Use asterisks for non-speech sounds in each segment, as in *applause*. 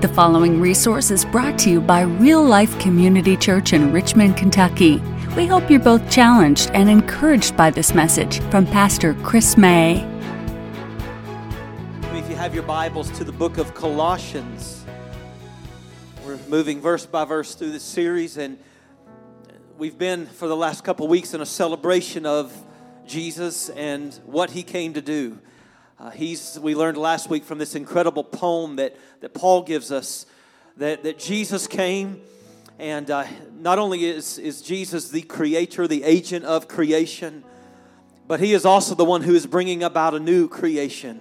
The following resource is brought to you by Real Life Community Church in Richmond, Kentucky. We hope you're both challenged and encouraged by this message from Pastor Chris May. If you have your Bibles to the book of Colossians, we're moving verse by verse through this series, and we've been for the last couple weeks in a celebration of Jesus and what he came to do. Uh, he's, we learned last week from this incredible poem that, that Paul gives us that, that Jesus came, and uh, not only is, is Jesus the creator, the agent of creation, but he is also the one who is bringing about a new creation.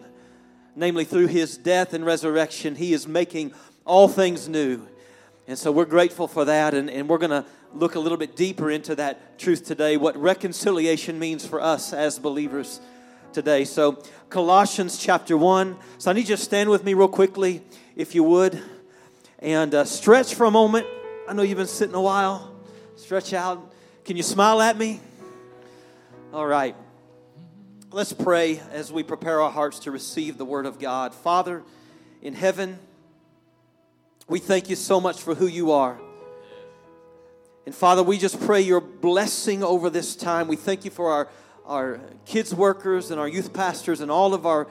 Namely, through his death and resurrection, he is making all things new. And so we're grateful for that, and, and we're going to look a little bit deeper into that truth today, what reconciliation means for us as believers today. So, Colossians chapter 1. So, I need you to stand with me real quickly, if you would, and uh, stretch for a moment. I know you've been sitting a while. Stretch out. Can you smile at me? All right. Let's pray as we prepare our hearts to receive the Word of God. Father in heaven, we thank you so much for who you are. And Father, we just pray your blessing over this time. We thank you for our our kids workers and our youth pastors and all of our,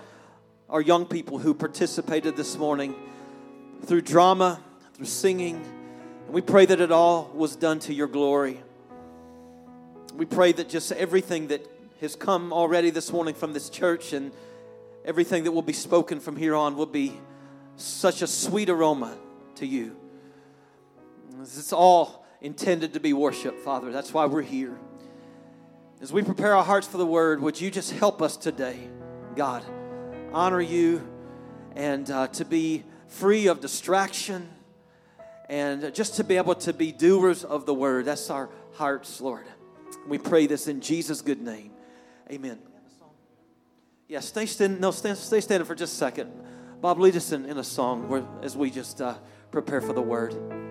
our young people who participated this morning through drama, through singing. And we pray that it all was done to your glory. We pray that just everything that has come already this morning from this church and everything that will be spoken from here on will be such a sweet aroma to you. It's all intended to be worship, Father. That's why we're here. As we prepare our hearts for the word, would you just help us today, God, honor you and uh, to be free of distraction and just to be able to be doers of the word. That's our hearts, Lord. We pray this in Jesus' good name. Amen. Yeah, stay standing. No, stand, stay standing for just a second. Bob, lead us in, in a song where, as we just uh, prepare for the word.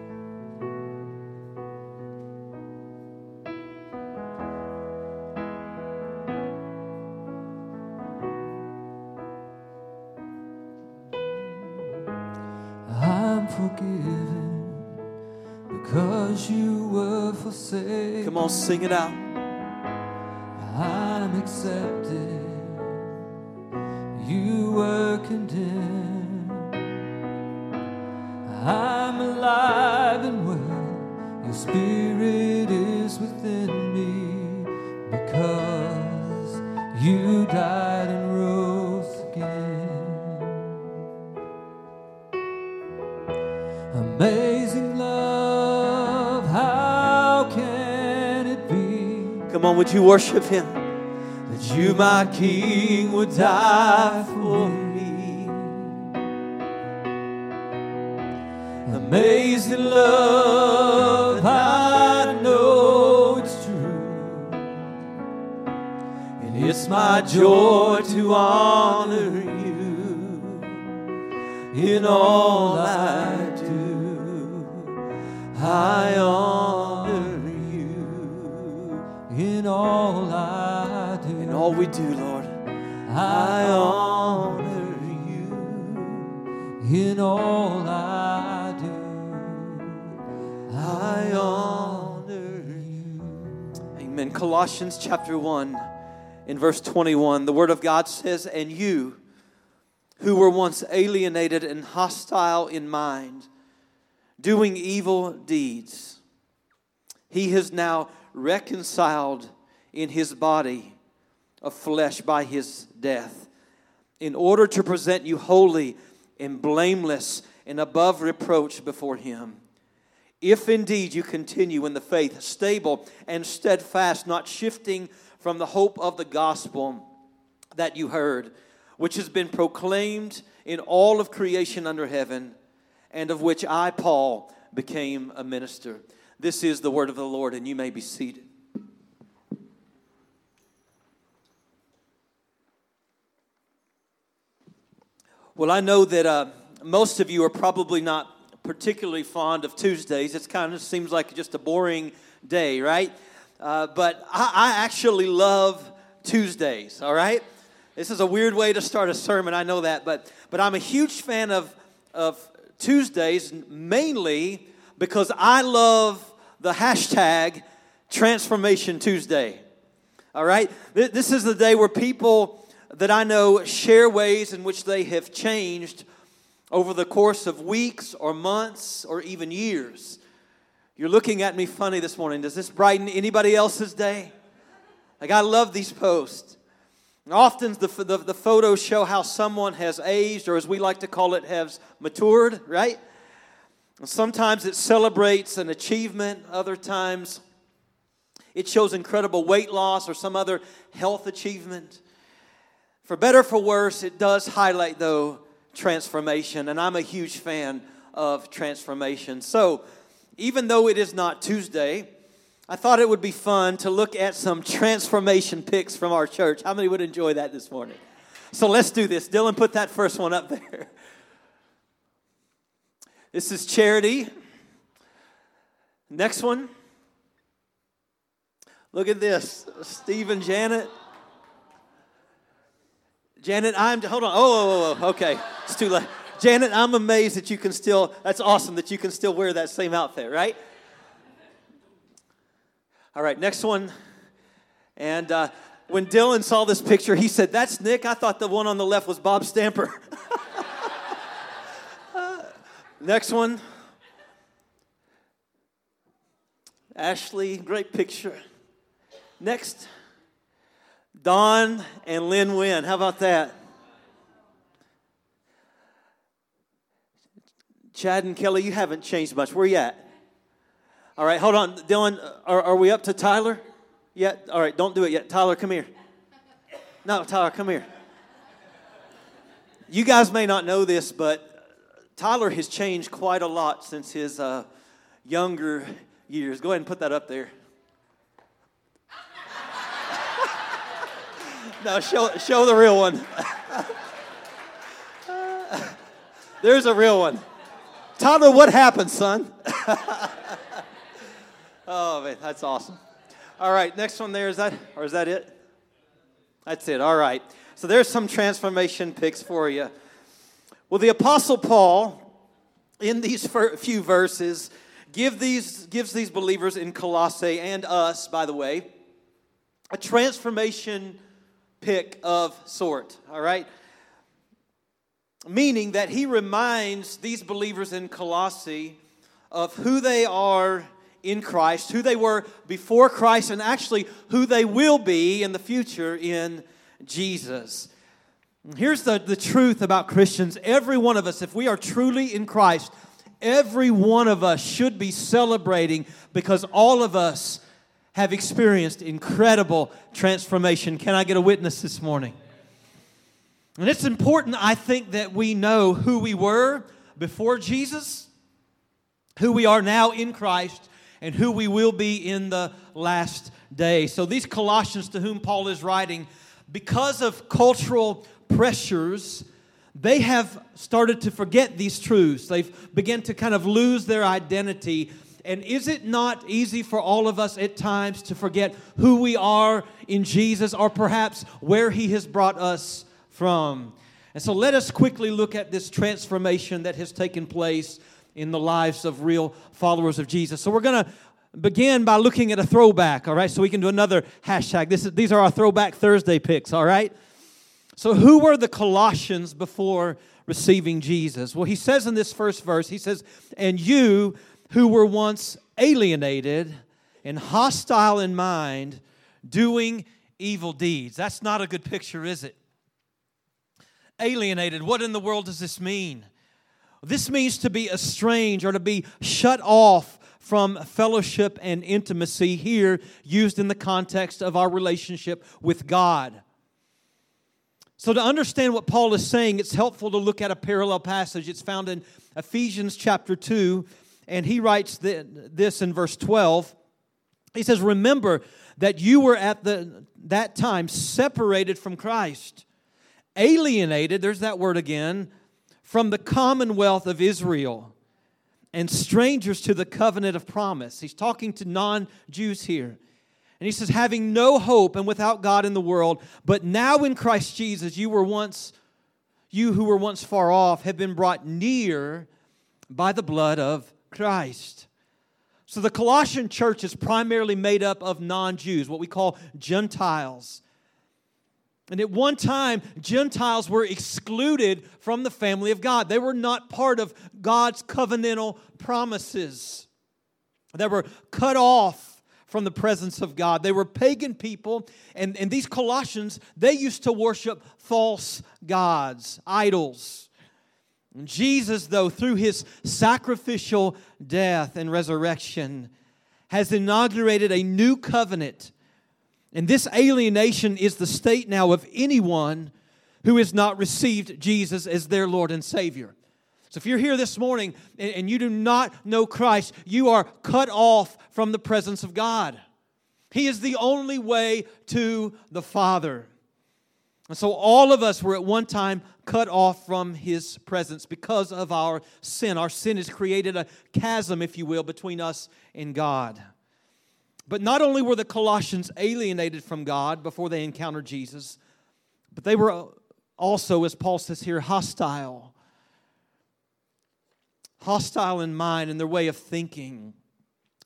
Come on, sing it out. I'm accepted. You were condemned. I'm alive and well. Your spirit is within me on, would you worship Him? That you, my King, would die for me. Amazing love, I know it's true. And it's my joy to honor you in all I do. I honor in all I do. In all we do, Lord. I honor you in all I do. I honor you. Amen. Colossians chapter 1 in verse 21, the word of God says, And you who were once alienated and hostile in mind, doing evil deeds, he has now reconciled in his body of flesh by his death, in order to present you holy and blameless and above reproach before him. If indeed you continue in the faith, stable and steadfast, not shifting from the hope of the gospel that you heard, which has been proclaimed in all of creation under heaven, and of which I, Paul, became a minister. This is the word of the Lord, and you may be seated. Well, I know that uh, most of you are probably not particularly fond of Tuesdays. It kind of seems like just a boring day, right? Uh, but I, I actually love Tuesdays, all right? This is a weird way to start a sermon, I know that, but, but I'm a huge fan of, of Tuesdays mainly because I love the hashtag Transformation Tuesday. All right? This is the day where people that I know share ways in which they have changed over the course of weeks or months or even years. You're looking at me funny this morning. Does this brighten anybody else's day? Like, I love these posts. often the, the, the, photos show how someone has aged, or as we like to call it, has matured, right? Sometimes it celebrates an achievement, other times it shows incredible weight loss or some other health achievement. For better for worse, it does highlight, though, transformation, and I'm a huge fan of transformation. So, even though it is not Tuesday, I thought it would be fun to look at some transformation pics from our church. How many would enjoy that this morning? So let's do this. Dylan, put that first one up there. *laughs* This is Charity. Next one. Look at this. Steve and Janet. Janet, I'm, hold on. Oh, oh, oh, okay. It's too late. Janet, I'm amazed that you can still, that's awesome that you can still wear that same outfit, right? All right, next one. And uh, when Dylan saw this picture, he said, That's Nick. I thought the one on the left was Bob Stamper. *laughs* next one. Ashley, great picture. Next. Don and Lynn Wynn. How about that? Chad and Kelly, you haven't changed much. Where you at? All right, hold on. Dylan, are, are we up to Tyler yet? All right, don't do it yet. Tyler, come here. No, Tyler, come here. You guys may not know this, but Tyler has changed quite a lot since his uh, younger years. Go ahead and put that up there. *laughs* no, show, show the real one. *laughs* There's a real one. Tyler, what happened, son? *laughs* oh, man, that's awesome. All right, next one there. Is that, or is that it? That's it. All right. So there's some transformation pics for you. Well, the Apostle Paul, in these few verses, give these, gives these believers in Colossae and us, by the way, a transformation pick of sort. All right? meaning that he reminds these believers in Colossae of who they are in Christ, who they were before Christ, and actually who they will be in the future in Jesus. Here's the, the truth about Christians every one of us, if we are truly in Christ, every one of us should be celebrating because all of us have experienced incredible transformation. Can I get a witness this morning? And it's important, I think, that we know who we were before Jesus, who we are now in Christ, and who we will be in the last day. So, these Colossians to whom Paul is writing, because of cultural pressures, they have started to forget these truths. They've begun to kind of lose their identity. And is it not easy for all of us at times to forget who we are in Jesus or perhaps where He has brought us from. And so let us quickly look at this transformation that has taken place in the lives of real followers of Jesus. So we're going to begin by looking at a throwback, all right? So we can do another hashtag. This is, these are our Throwback Thursday picks, all right? So who were the Colossians before receiving Jesus? Well, he says in this first verse, he says, And you who were once alienated and hostile in mind, doing evil deeds. That's not a good picture, is it? alienated. What in the world does this mean? This means to be estranged or to be shut off from fellowship and intimacy, here used in the context of our relationship with God. So, to understand what Paul is saying, it's helpful to look at a parallel passage. It's found in Ephesians chapter 2, and he writes this in verse 12. He says, Remember that you were at the, that time separated from Christ alienated, there's that word again, from the commonwealth of Israel and strangers to the covenant of promise. He's talking to non Jews here. And he says, having no hope and without God in the world, but now in Christ Jesus, you were once, you who were once far off, have been brought near by the blood of Christ. So the Colossian church is primarily made up of non Jews, what we call Gentiles. And at one time, Gentiles were excluded from the family of God. They were not part of God's covenantal promises. They were cut off from the presence of God. They were pagan people, and, and these Colossians, they used to worship false gods, idols. And Jesus, though, through his sacrificial death and resurrection, has inaugurated a new covenant and this alienation is the state now of anyone who has not received Jesus as their Lord and Savior. So if you're here this morning and you do not know Christ, you are cut off from the presence of God. He is the only way to the Father. And so all of us were at one time cut off from his presence because of our sin. Our sin has created a chasm, if you will, between us and God. But not only were the Colossians alienated from God before they encountered Jesus, but they were also, as Paul says here, hostile. Hostile in mind and their way of thinking.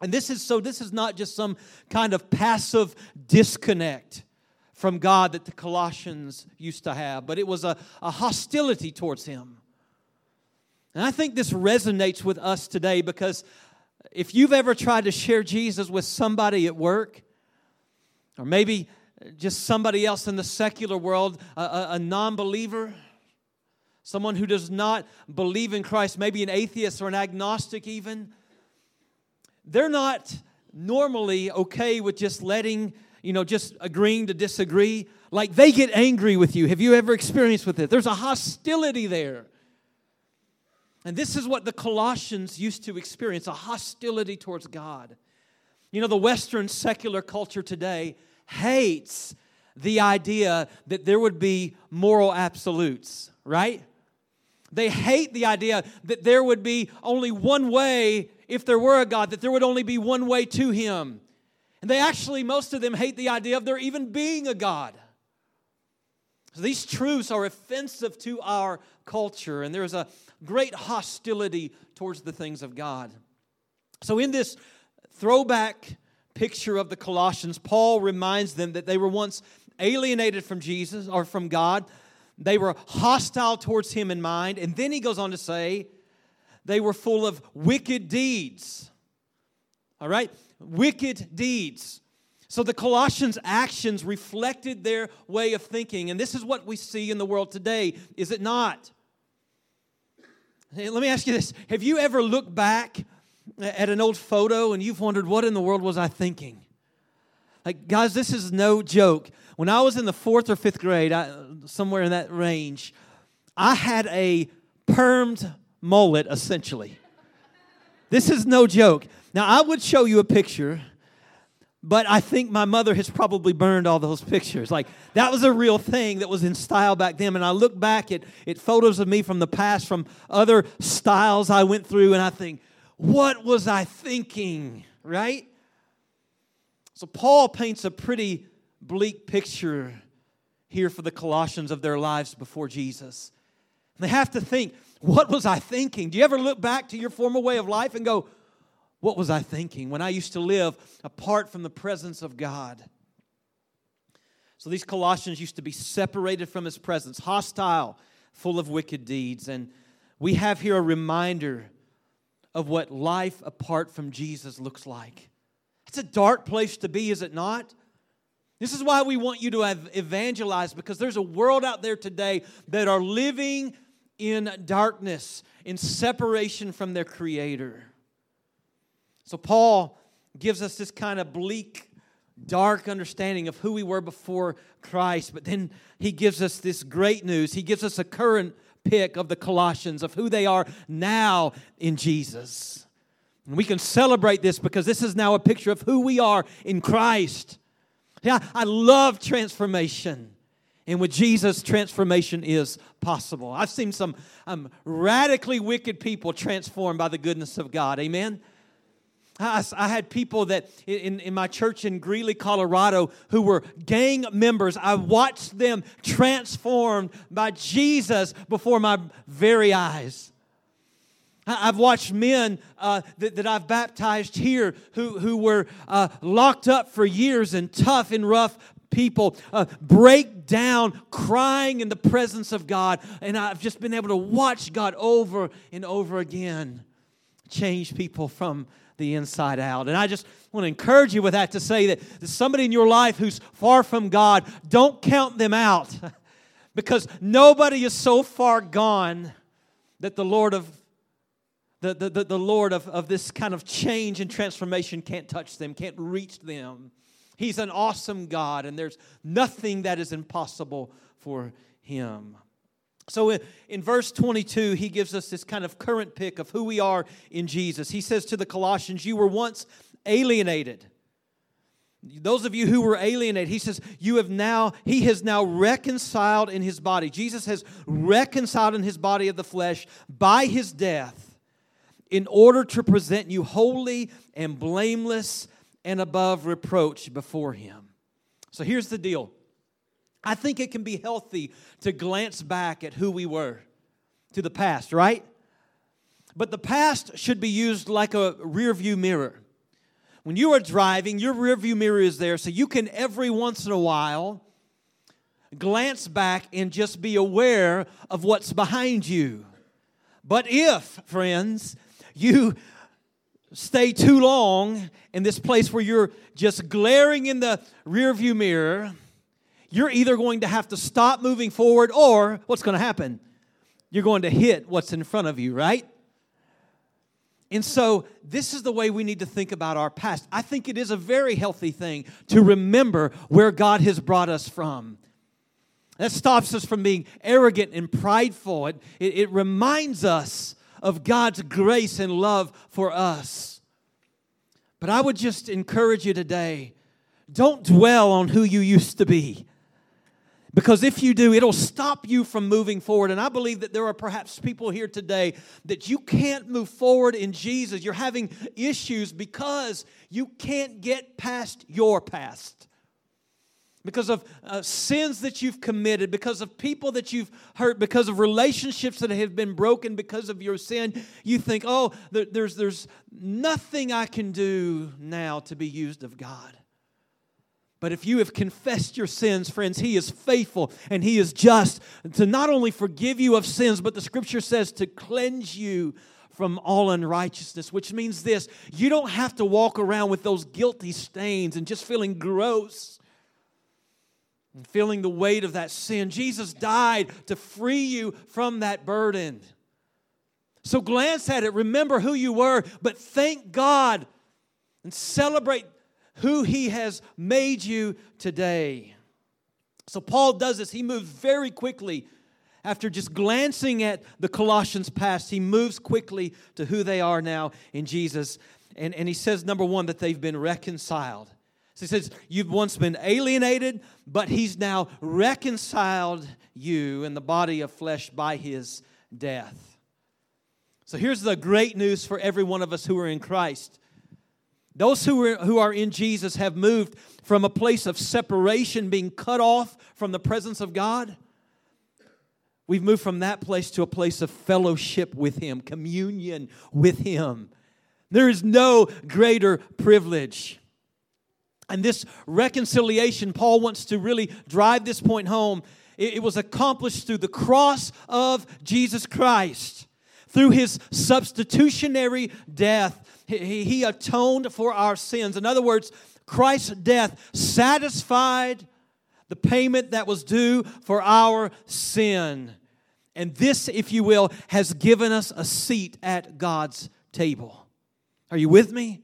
And this is so, this is not just some kind of passive disconnect from God that the Colossians used to have, but it was a, a hostility towards Him. And I think this resonates with us today because if you've ever tried to share Jesus with somebody at work, or maybe just somebody else in the secular world, a, a, a non believer, someone who does not believe in Christ, maybe an atheist or an agnostic, even, they're not normally okay with just letting, you know, just agreeing to disagree. Like they get angry with you. Have you ever experienced with it? There's a hostility there. And this is what the Colossians used to experience a hostility towards God. You know, the Western secular culture today hates the idea that there would be moral absolutes, right? They hate the idea that there would be only one way, if there were a God, that there would only be one way to Him. And they actually, most of them hate the idea of there even being a God. So these truths are offensive to our culture, and there's a great hostility towards the things of God. So, in this throwback picture of the Colossians, Paul reminds them that they were once alienated from Jesus or from God. They were hostile towards him in mind. And then he goes on to say, they were full of wicked deeds. All right? Wicked deeds. So the Colossians' actions reflected their way of thinking. And this is what we see in the world today, is it not? Let me ask you this Have you ever looked back at an old photo and you've wondered, what in the world was I thinking? Like, guys, this is no joke. When I was in the fourth or fifth grade, I, somewhere in that range, I had a permed mullet essentially. This is no joke. Now, I would show you a picture but I think my mother has probably burned all those pictures. Like that was a real thing that was in style back then. And I look back at, at photos of me from the past, from other styles I went through, and I think, what was I thinking? Right? So Paul paints a pretty bleak picture here for the Colossians of their lives before Jesus. They have to think, what was I thinking? Do you ever look back to your former way of life and go, what was I thinking when I used to live apart from the presence of God? So these Colossians used to be separated from his presence, hostile, full of wicked deeds. And we have here a reminder of what life apart from Jesus looks like. It's a dark place to be, is it not? This is why we want you to have evangelized because there's a world out there today that are living in darkness, in separation from their Creator. So, Paul gives us this kind of bleak, dark understanding of who we were before Christ, but then he gives us this great news. He gives us a current pick of the Colossians of who they are now in Jesus. And we can celebrate this because this is now a picture of who we are in Christ. Yeah, I love transformation. And with Jesus, transformation is possible. I've seen some um, radically wicked people transformed by the goodness of God. Amen? I, I, had people that in, in my church in Greeley, Colorado, who were gang members. I watched them transformed by Jesus before my very eyes. I've watched men uh, that, that, I've baptized here who, who were uh, locked up for years and tough and rough people uh, break down crying in the presence of God. And I've just been able to watch God over and over again change people from the inside out. And I just want to encourage you with that to say that somebody in your life who's far from God, don't count them out *laughs* because nobody is so far gone that the Lord of the, the, the, the Lord of, of this kind of change and transformation can't touch them, can't reach them. He's an awesome God, and there's nothing that is impossible for him. So in, verse 22, he gives us this kind of current pick of who we are in Jesus. He says to the Colossians, You were once alienated. Those of you who were alienated, he says, You have now, he has now reconciled in his body. Jesus has reconciled in his body of the flesh by his death in order to present you holy and blameless and above reproach before Him. So here's the deal I think it can be healthy to glance back at who we were to the past, right? But the past should be used like a rear view mirror. When you are driving, your rear view mirror is there, so you can every once in a while glance back and just be aware of what's behind you. But if, friends, you stay too long in this place where you're just glaring in the rearview mirror, you're either going to have to stop moving forward or what's going to happen? You're going to hit what's in front of you, right? And so, this is the way we need to think about our past. I think it is a very healthy thing to remember where God has brought us from. That stops us from being arrogant and prideful. It, it, it reminds us of God's grace and love for us. But I would just encourage you today don't dwell on who you used to be. Because if you do, it'll stop you from moving forward. And I believe that there are perhaps people here today that you can't move forward in Jesus. You're having issues because you can't get past your past because of uh, sins that you've committed, because of people that you've hurt, because of relationships that have been broken because of your sin, you think, oh, there, there's, there's nothing I can do now to be used of God. But if you have confessed your sins, friends, He is faithful and He is just to not only forgive you of sins, but the scripture says to cleanse you from all unrighteousness, which means this you don't have to walk around with those guilty stains and just feeling gross and feeling the weight of that sin. Jesus died to free you from that burden. So glance at it, remember who you were, but thank God and celebrate who He has made you today. So Paul does this. He moves very quickly after just glancing at the Colossians past, he moves quickly to who they are now in Jesus. And, and he says, number one, that they've been reconciled. So he says, You've once been alienated, but he's now reconciled you in the body of flesh by his death. So here's the great news for every one of us who are in Christ. Those who are, who are in Jesus have moved from a place of separation, being cut off from the presence of God. We've moved from that place to a place of fellowship with Him, communion with Him. There is no greater privilege. And this reconciliation, Paul wants to really drive this point home. It, was accomplished through the cross of Jesus Christ. Through his substitutionary death, he, he atoned for our sins. In other words, Christ's death satisfied the payment that was due for our sin. And this, if you will, has given us a seat at God's table. Are you with me?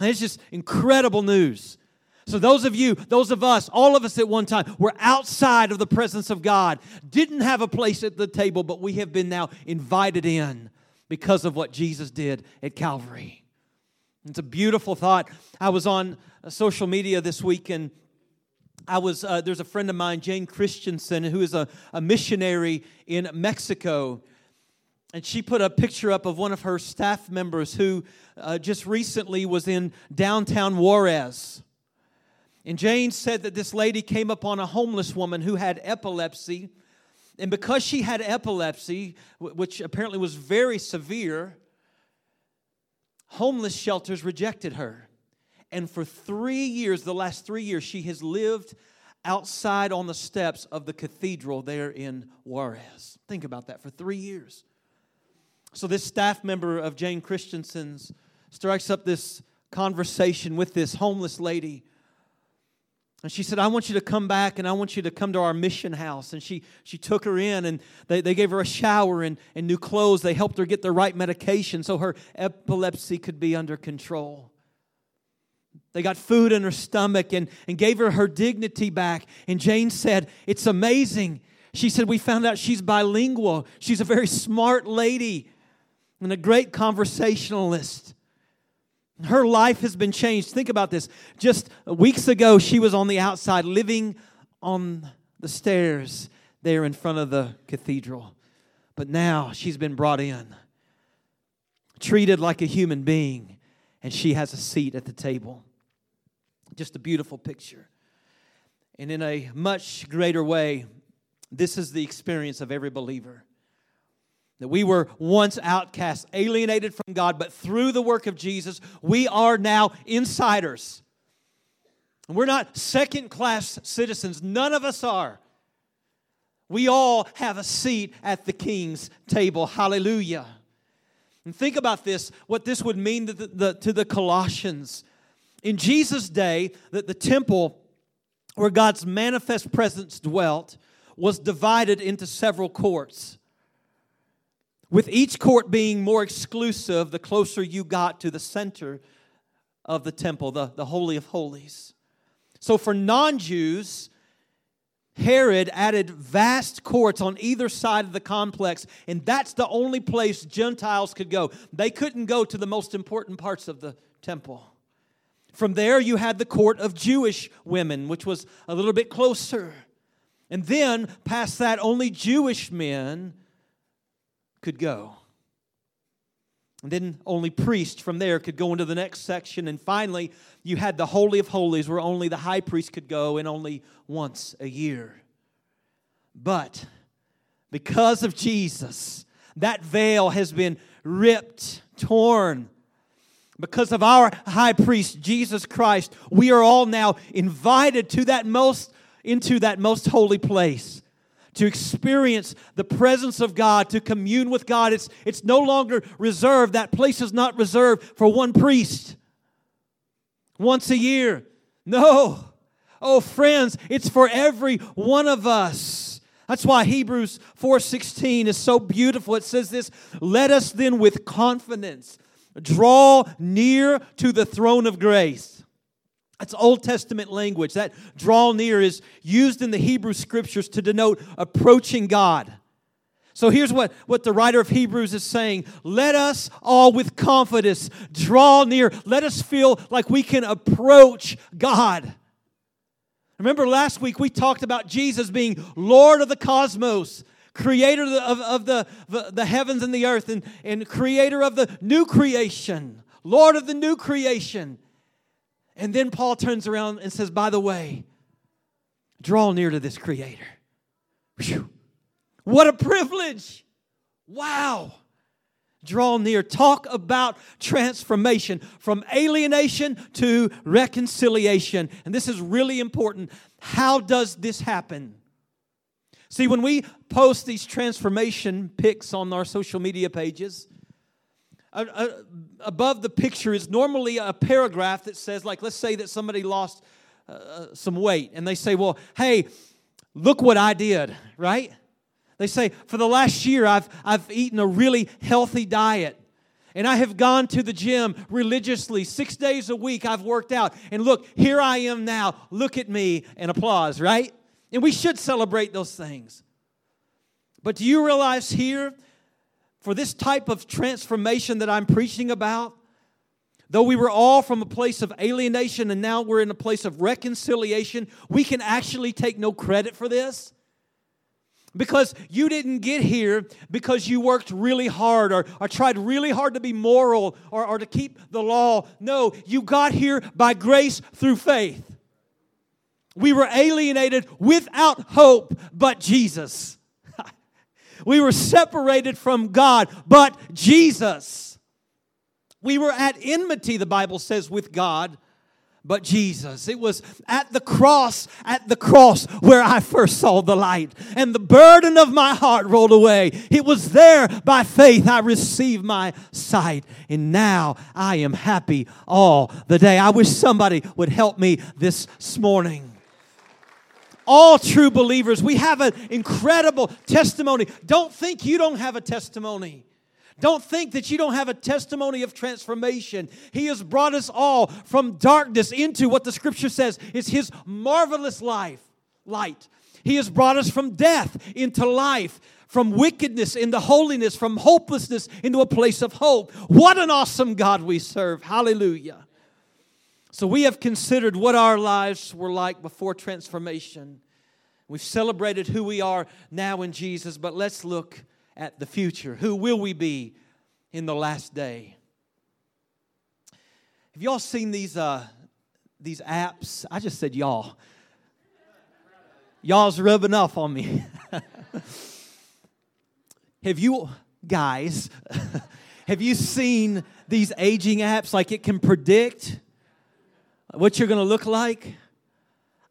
It's just incredible news. So, those of you, those of us, all of us at one time were outside of the presence of God, didn't have a place at the table, but we have been now invited in because of what Jesus did at Calvary. It's a beautiful thought. I was on social media this week and I was, uh, there's a friend of mine, Jane Christensen, who is a, a missionary in Mexico and she put a picture up of one of her staff members who uh, just recently was in downtown Juarez. And Jane said that this lady came upon a homeless woman who had epilepsy. And because she had epilepsy, which apparently was very severe, homeless shelters rejected her. And for three years, the last three years, she has lived outside on the steps of the cathedral there in Juarez. Think about that for three years. So, this staff member of Jane Christensen's strikes up this conversation with this homeless lady. And she said, I want you to come back and I want you to come to our mission house. And she, she took her in and they, they gave her a shower and, and new clothes. They helped her get the right medication so her epilepsy could be under control. They got food in her stomach and, and gave her her dignity back. And Jane said, It's amazing. She said, We found out she's bilingual. She's a very smart lady and a great conversationalist. Her life has been changed. Think about this. Just weeks ago, she was on the outside living on the stairs there in front of the cathedral. But now she's been brought in, treated like a human being, and she has a seat at the table. Just a beautiful picture. And in a much greater way, this is the experience of every believer. That we were once outcasts, alienated from God, but through the work of Jesus, we are now insiders. And we're not second class citizens. None of us are. We all have a seat at the king's table. Hallelujah. And think about this what this would mean to the, the, to the Colossians. In Jesus' day, that the temple where God's manifest presence dwelt was divided into several courts. With each court being more exclusive the closer you got to the center of the temple, the, the Holy of Holies. So for non Jews, Herod added vast courts on either side of the complex, and that's the only place Gentiles could go. They couldn't go to the most important parts of the temple. From there, you had the court of Jewish women, which was a little bit closer. And then, past that, only Jewish men could go. And then only priests from there could go into the next section. And finally, you had the Holy of Holies, where only the high priest could go, and only once a year. But because of Jesus, that veil has been ripped, torn, because of our high priest Jesus Christ, we are all now invited to that most into that most holy place to experience the presence of God, to commune with God. It's, it's no longer reserved. That place is not reserved for one priest once a year. No. Oh, friends, it's for every one of us. That's why Hebrews 4:16 is so beautiful. It says this, "Let us then with confidence Draw near to the throne of grace. That's Old Testament language. That draw near is used in the Hebrew scriptures to denote approaching God. So here's what, what the writer of Hebrews is saying Let us all with confidence draw near. Let us feel like we can approach God. Remember last week we talked about Jesus being Lord of the cosmos creator of, of the, the, the heavens and the earth, and, and creator of the new creation, Lord of the new creation. And then Paul turns around and says, By the way, draw near to this creator. Whew. What a privilege! Wow. Draw near. Talk about transformation from alienation to reconciliation. And this is really important. How does this happen? See, when we post these transformation pics on our social media pages, above the picture is normally a paragraph that says, like, let's say that somebody lost uh, uh, some weight, and they say, well, hey, look what I did, right? They say, for the last year, I've, I've eaten a really healthy diet. And I have gone to the gym religiously six days a week. I've worked out. And look, here I am now. Look at me and applause, right? And we should celebrate those things. But do you realize here, for this type of transformation that I'm preaching about, though we were all from a place of alienation and now we're in a place of reconciliation, we can actually take no credit for this. Because you didn't get here because you worked really hard or, or tried really hard to be moral or, or to keep the law. No, you got here by grace through faith. We were alienated without hope but Jesus. We were separated from God but Jesus. We were at enmity, the Bible says, with God but Jesus. It was at the cross, at the cross where I first saw the light and the burden of my heart rolled away. It was there by faith I received my sight and now I am happy all the day. I wish somebody would help me this morning. All true believers, we have an incredible testimony. Don't think you don't have a testimony. Don't think that you don't have a testimony of transformation. He has brought us all from darkness into what the scripture says is his marvelous life, light. He has brought us from death into life, from wickedness into holiness, from hopelessness into a place of hope. What an awesome God we serve. Hallelujah. So we have considered what our lives were like before transformation. We've celebrated who we are now in Jesus, but let's look at the future. Who will we be in the last day? Have y'all seen these, uh, these apps? I just said y'all. Y'all's rubbing off on me. *laughs* have you, guys, *laughs* have you seen these aging apps? Like it can predict what you're going to look like?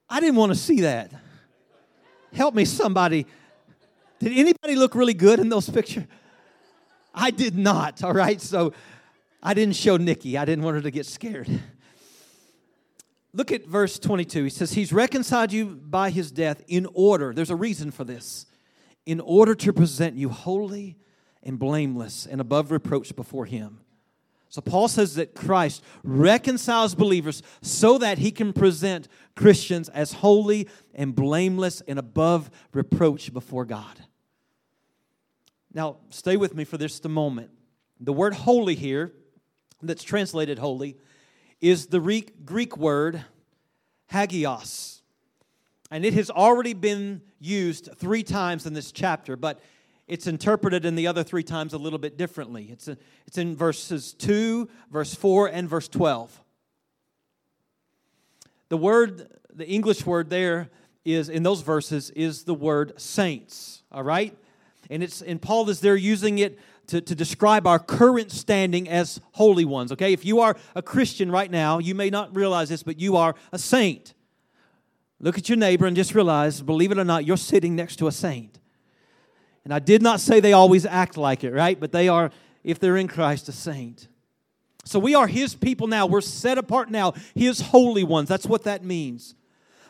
I didn't want to see that. Help me, somebody. Did anybody look really good in those pictures? I did not, all right? So I didn't show Nikki. I didn't want her to get scared. Look at verse 22. He says, He's reconciled you by his death in order, there's a reason for this, in order to present you holy and blameless and above reproach before him. So Paul says that Christ reconciles believers so that he can present Christians as holy and blameless and above reproach before God. Now, stay with me for just a moment. The word holy here, that's translated holy, is the Greek word hagios. And it has already been used three times in this chapter, but it's interpreted in the other three times a little bit differently. It's, a, it's in verses 2, verse 4, and verse 12. The word, the English word there is, in those verses, is the word saints, all right? And it's and Paul is there using it to, to describe our current standing as holy ones. Okay, if you are a Christian right now, you may not realize this, but you are a saint. Look at your neighbor and just realize, believe it or not, you're sitting next to a saint. And I did not say they always act like it, right? But they are, if they're in Christ, a saint. So we are his people now. We're set apart now, his holy ones. That's what that means.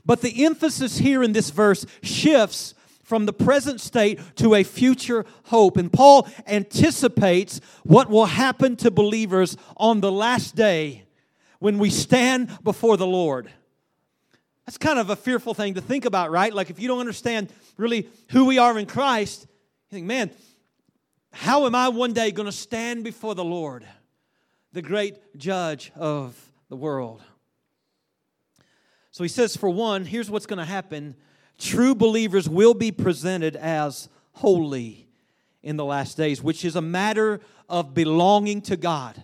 But the emphasis here in this verse shifts from the present state to a future hope. And Paul anticipates what will happen to believers on the last day when we stand before the Lord. That's kind of a fearful thing to think about, right? Like if you don't understand really who we are in Christ, you think, man, how am I one day going to stand before the Lord, the great judge of the world? So he says, for one, here's what's going to happen true believers will be presented as holy in the last days, which is a matter of belonging to God.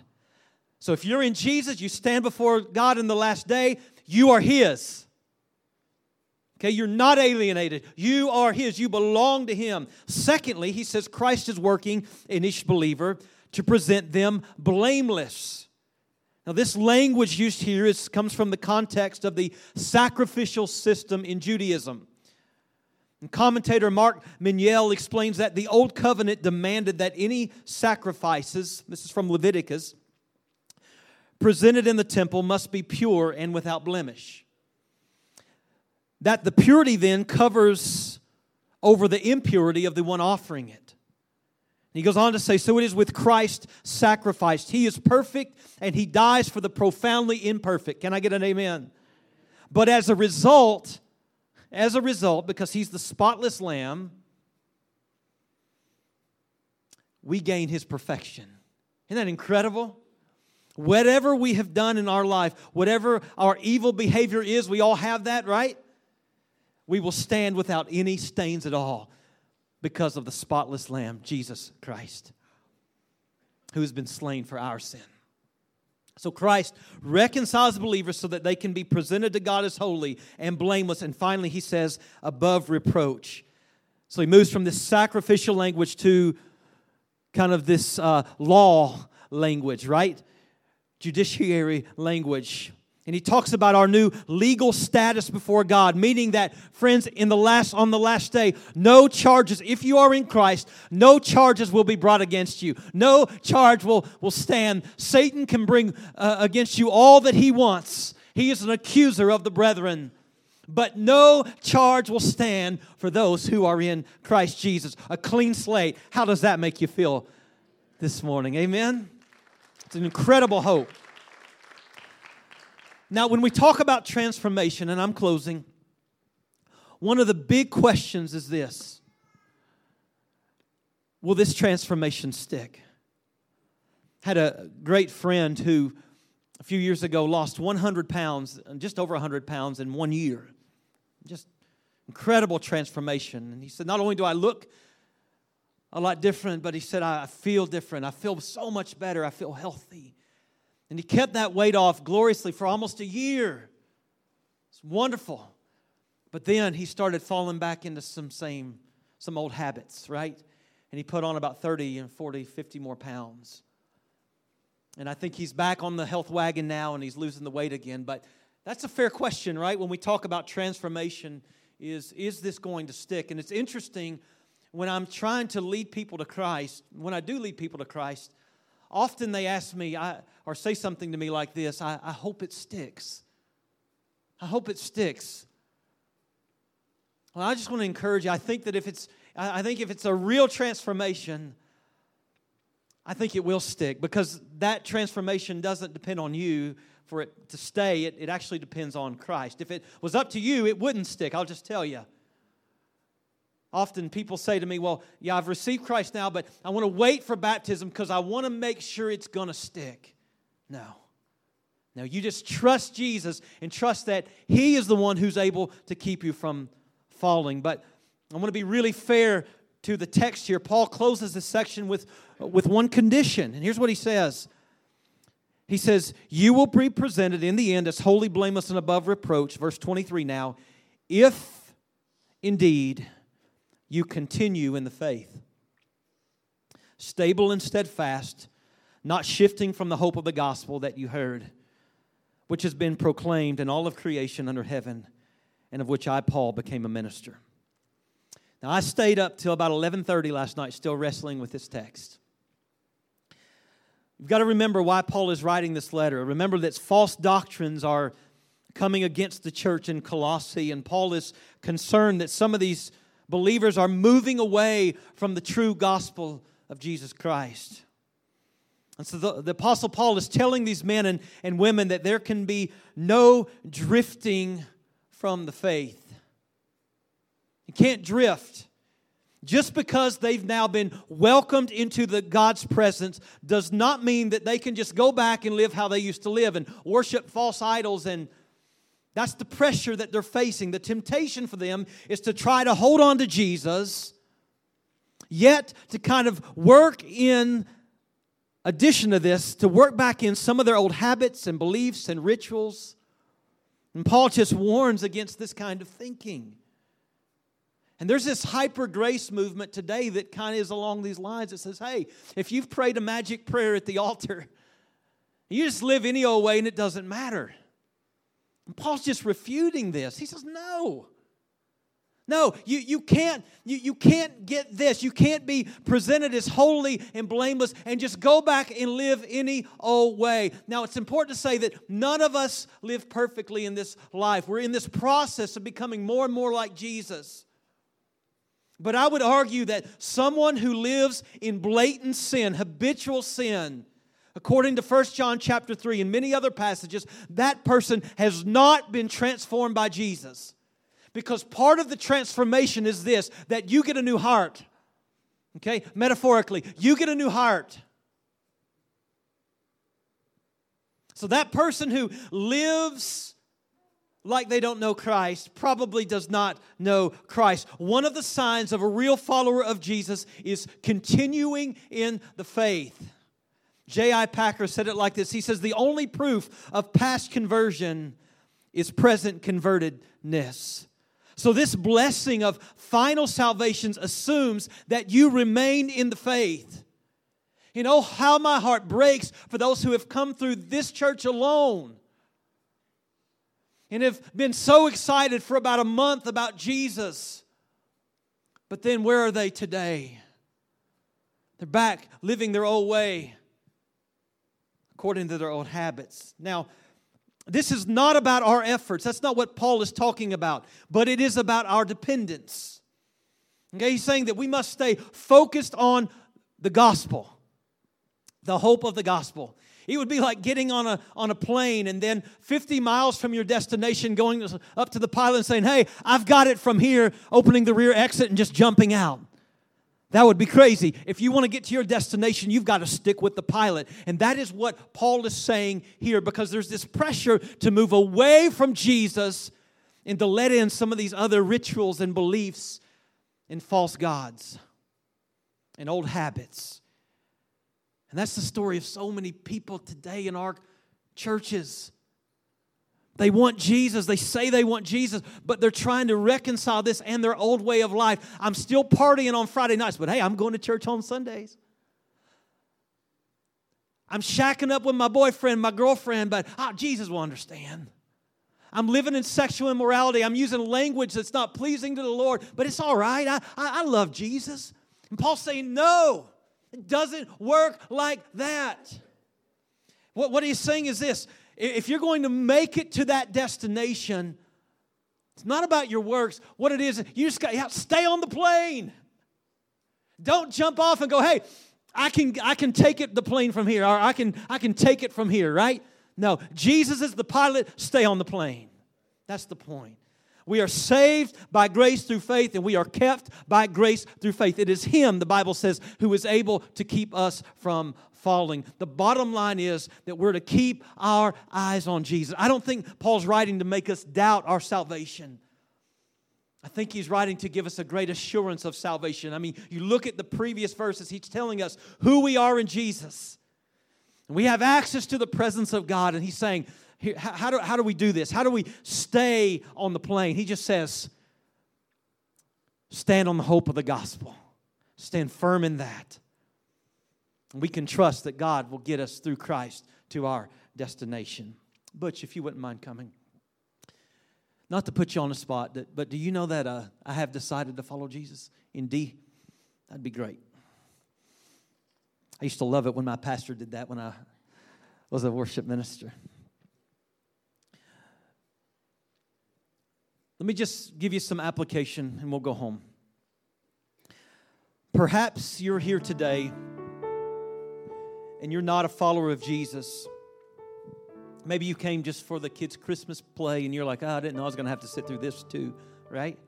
So if you're in Jesus, you stand before God in the last day, you are His. Okay, you're not alienated. You are His. You belong to Him. Secondly, He says Christ is working in each believer to present them blameless. Now, this language used here is, comes from the context of the sacrificial system in Judaism. And commentator Mark Meynell explains that the Old Covenant demanded that any sacrifices, this is from Leviticus, presented in the temple must be pure and without blemish. That the purity then covers over the impurity of the one offering it. He goes on to say, So it is with Christ sacrificed. He is perfect and he dies for the profoundly imperfect. Can I get an amen? But as a result, as a result, because he's the spotless lamb, we gain his perfection. Isn't that incredible? Whatever we have done in our life, whatever our evil behavior is, we all have that, right? We will stand without any stains at all because of the spotless lamb, Jesus Christ, who has been slain for our sin. So Christ reconciles believers so that they can be presented to God as holy and blameless. And finally, he says, above reproach. So he moves from this sacrificial language to kind of this uh, law language, right? judiciary language. And he talks about our new legal status before God, meaning that, friends, in the last, on the last day, no charges, if you are in Christ, no charges will be brought against you. No charge will, will stand. Satan can bring uh, against you all that he wants. He is an accuser of the brethren. But no charge will stand for those who are in Christ Jesus. A clean slate. How does that make you feel this morning? Amen? It's an incredible hope. Now, when we talk about transformation, and I'm closing, one of the big questions is this Will this transformation stick? Had a great friend who a few years ago lost 100 pounds, just over 100 pounds in one year. Just incredible transformation. And he said, Not only do I look a lot different, but he said, I feel different. I feel so much better. I feel healthy. And he kept that weight off gloriously for almost a year. It's wonderful. But then he started falling back into some same, some old habits, right? And he put on about 30 and 40, 50 more pounds. And I think he's back on the health wagon now and he's losing the weight again. But that's a fair question, right? When we talk about transformation, is, is this going to stick? And it's interesting when I'm trying to lead people to Christ, when I do lead people to Christ, Often they ask me I, or say something to me like this I, I hope it sticks. I hope it sticks. Well, I just want to encourage you. I think that if it's, I think if it's a real transformation, I think it will stick because that transformation doesn't depend on you for it to stay. It, it actually depends on Christ. If it was up to you, it wouldn't stick. I'll just tell you. Often people say to me, Well, yeah, I've received Christ now, but I want to wait for baptism because I want to make sure it's going to stick. No. No, you just trust Jesus and trust that He is the one who's able to keep you from falling. But I want to be really fair to the text here. Paul closes this section with, with one condition. And here's what he says He says, You will be presented in the end as holy, blameless, and above reproach. Verse 23 now, if indeed you continue in the faith. Stable and steadfast, not shifting from the hope of the gospel that you heard, which has been proclaimed in all of creation under heaven, and of which I, Paul, became a minister. Now, I stayed up till about 11:30 last night, still wrestling with this text. You've got to remember why Paul is writing this letter. Remember that false doctrines are coming against the church in Colossae, and Paul is concerned that some of these believers are moving away from the true gospel of Jesus Christ. And so the, the, Apostle Paul is telling these men and, and women that there can be no drifting from the faith. You can't drift. Just because they've now been welcomed into the God's presence does not mean that they can just go back and live how they used to live and worship false idols and that's the pressure that they're facing. The temptation for them is to try to hold on to Jesus, yet to kind of work in addition to this, to work back in some of their old habits and beliefs and rituals. And Paul just warns against this kind of thinking. And there's this hyper grace movement today that kind of is along these lines. It says, hey, if you've prayed a magic prayer at the *laughs* altar, you just live any old way and it doesn't matter. Paul's just refuting this. He says, No. No, you, you, can't, you, you can't get this. You can't be presented as holy and blameless and just go back and live any old way. Now, it's important to say that none of us live perfectly in this life. We're in this process of becoming more and more like Jesus. But I would argue that someone who lives in blatant sin, habitual sin, According to 1 John chapter 3 and many other passages, that person has not been transformed by Jesus. Because part of the transformation is this that you get a new heart. Okay? Metaphorically, you get a new heart. So that person who lives like they don't know Christ probably does not know Christ. One of the signs of a real follower of Jesus is continuing in the faith. J.I. Packer said it like this He says, The only proof of past conversion is present convertedness. So, this blessing of final salvations assumes that you remain in the faith. You know how my heart breaks for those who have come through this church alone and have been so excited for about a month about Jesus. But then where are they today? They're back living their old way according to their old habits. Now, this is not about our efforts. That's not what Paul is talking about, but it is about our dependence. Okay, he's saying that we must stay focused on the gospel, the hope of the gospel. It would be like getting on a, on a plane and then 50 miles from your destination going up to the pilot and saying, Hey, I've got it from here, opening the rear exit and just jumping out. That would be crazy. If you want to get to your destination, you've got to stick with the pilot. And that is what Paul is saying here because there's this pressure to move away from Jesus and to let in some of these other rituals and beliefs and false gods and old habits. And that's the story of so many people today in our churches. They want Jesus. They say they want Jesus, but they're trying to reconcile this and their old way of life. I'm still partying on Friday nights, but hey, I'm going to church on Sundays. I'm shacking up with my boyfriend, my girlfriend, but oh, Jesus will understand. I'm living in sexual immorality. I'm using language that's not pleasing to the Lord, but it's all right. I, I, I love Jesus. And Paul's saying, no, it doesn't work like that. What, what he's saying is this if you're going to make it to that destination, it's not about your works. What it is, you just got to stay on the plane. Don't jump off and go, hey, I can I can take it the plane from here, or I can I can take it from here, right? No, Jesus is the pilot, stay on the plane. That's the point. We are saved by grace through faith, and we are kept by grace through faith. It is Him, the Bible says, who is able to keep us from falling. The bottom line is that we're to keep our eyes on Jesus. I don't think Paul's writing to make us doubt our salvation. I think he's writing to give us a great assurance of salvation. I mean, you look at the previous verses, he's telling us who we are in Jesus. And We have access to the presence of God, and he's saying, how do, how do we do this? How do we stay on the plane? He just says, stand on the hope of the gospel, stand firm in that. We can trust that God will get us through Christ to our destination. Butch, if you wouldn't mind coming. Not to put you on the spot, but do you know that uh, I have decided to follow Jesus in D? That'd be great. I used to love it when my pastor did that when I was a worship minister. Let me just give you some application and we'll go home. Perhaps you're here today and you're not a follower of Jesus, maybe you came just for the kids' Christmas play and you're like, oh, I didn't know I was going to have to sit through this too, right?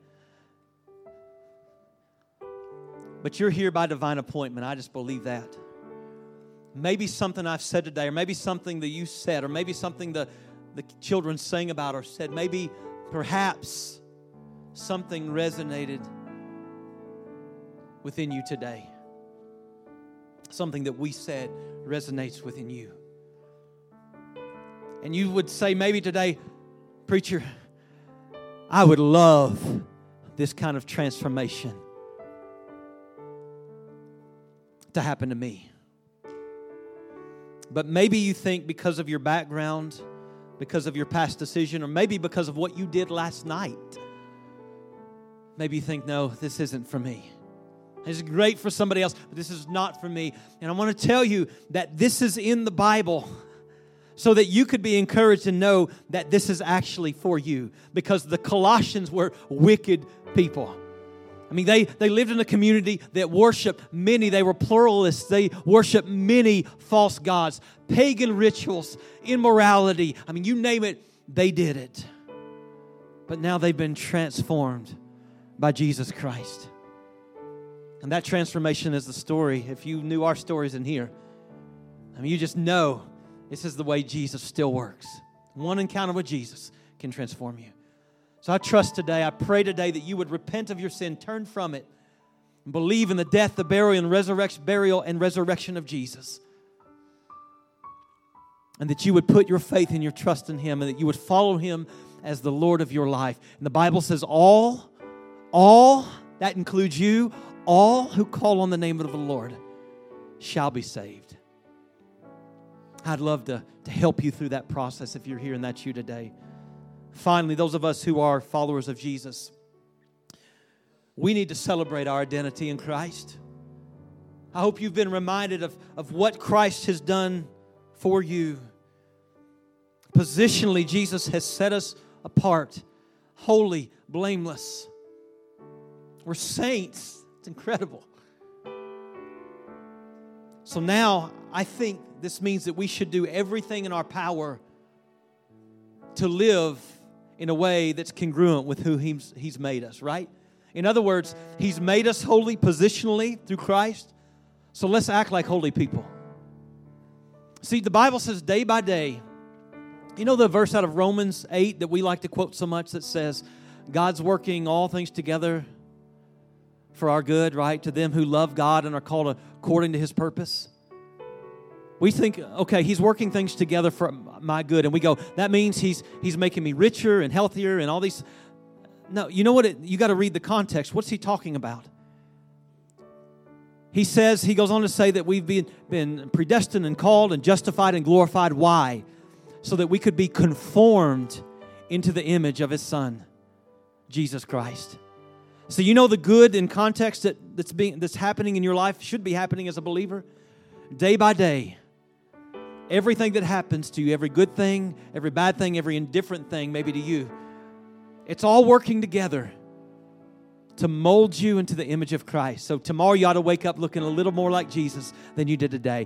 But you're here by divine appointment. I just believe that. Maybe something I've said today, or maybe something that you said, or maybe something the, the children sang about or said, maybe perhaps something resonated within you today something that we said resonates within you. And you would say, maybe today, preacher, I would love this kind of transformation to happen to me. But maybe you think because of your background, because of your past decision, or maybe because of what you did last night, maybe you think, no, this isn't for me. This is great for somebody else, but this is not for me. And I want to tell you that this is in the Bible so that you could be encouraged to know that this is actually for you because the Colossians were wicked people. I mean, they, they lived in a community that worshiped many, they were pluralists, they worshiped many false gods, pagan rituals, immorality. I mean, you name it, they did it. But now they've been transformed by Jesus Christ. And that transformation is the story. If you knew our stories in here, I mean, you just know this is the way Jesus still works. One encounter with Jesus can transform you. So I trust today, I pray today that you would repent of your sin, turn from it, and believe in the death, the burial, and resurrection, burial and resurrection of Jesus. And that you would put your faith and your trust in Him, and that you would follow Him as the Lord of your life. And the Bible says, all, all, that includes you, all who call on the name of the Lord shall be saved. I'd love to, to help you through that process if you're here and that's you today. Finally, those of us who are followers of Jesus, we need to celebrate our identity in Christ. I hope you've been reminded of, of what Christ has done for you. Positionally, Jesus has set us apart, holy, blameless. We're saints. It's incredible. So now I think this means that we should do everything in our power to live in a way that's congruent with who he's, he's made us, right? In other words, He's made us holy positionally through Christ. So let's act like holy people. See, the Bible says day by day, you know the verse out of Romans 8 that we like to quote so much that says, God's working all things together for our good, right? To them who love God and are called according to his purpose. We think, okay, he's working things together for my good, and we go, that means he's he's making me richer and healthier and all these. No, you know what? It, you got to read the context. What's he talking about? He says, he goes on to say that we've been, been predestined and called and justified and glorified. Why? So that we could be conformed into the image of his son, Jesus Christ. So you know the good in context that, that's being that's happening in your life should be happening as a believer. Day by day. Everything that happens to you, every good thing, every bad thing, every indifferent thing, maybe to you, it's all working together to mold you into the image of Christ. So tomorrow you ought to wake up looking a little more like Jesus than you did today.